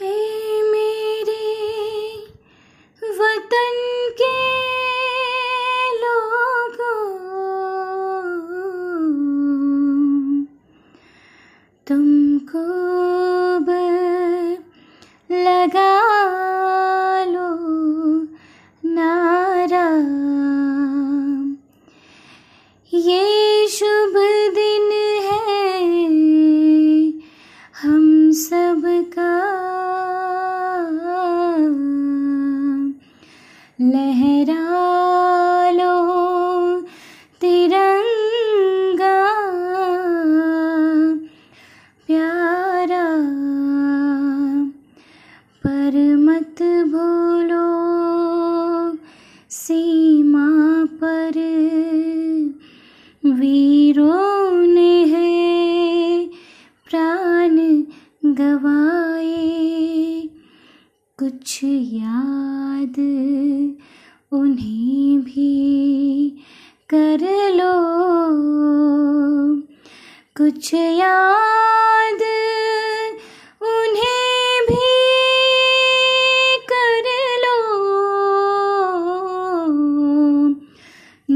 हे मेरे वतन के लोगों। तुमको लहरा लो तिरंगा प्यारा पर मत भूलो सीमा पर। वीरों ने है प्राण गवाए कुछ याद उन्हें भी कर लो। कुछ याद उन्हें भी कर लो।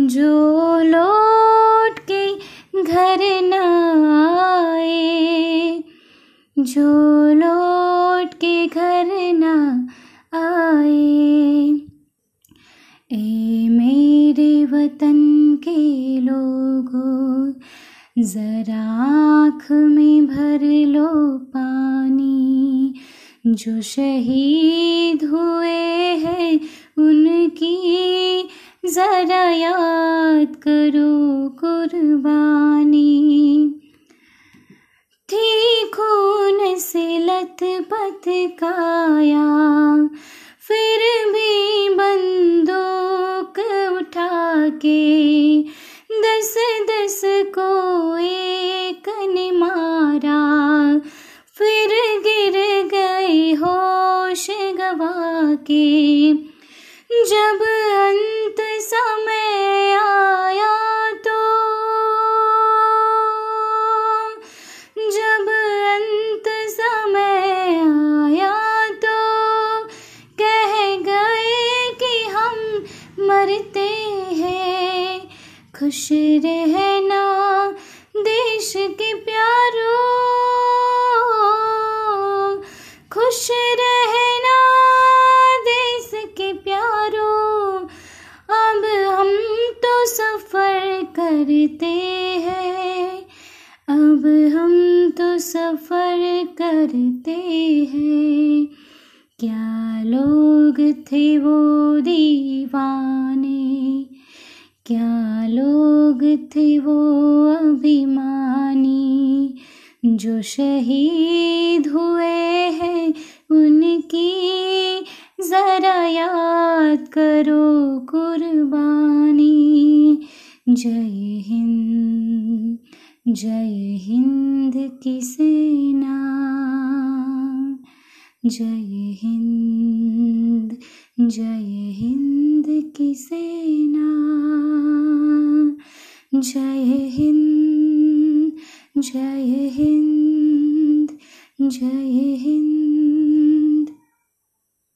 जो लौट के घर न आए, जो लौट घर न आए। ए मेरे वतन के लोगों, जरा आँख में भर लो पानी। जो शहीद हुए हैं, उनकी जरा याद करो कुर्बानी। थी खून से लथपथ काया। फिर भी बंदूक उठा के दस दस को एक ने मारा। फिर गिर गए होश गवा के जब अंत समय मरते हैं। खुश रहना देश के प्यारो। खुश रहना देश के प्यारो। अब हम तो सफ़र करते हैं। अब हम तो सफ़र करते हैं। क्या लोग थे वो दीवाने? क्या लोग थे वो अभिमानी जो शहीद हुए हैं? उनकी जरा याद करो कुर्बानी। जय हिंद जय हिंद की सेना जय हिंद जय हिंद। की सेना जय हिंद जय हिंद जय हिंद।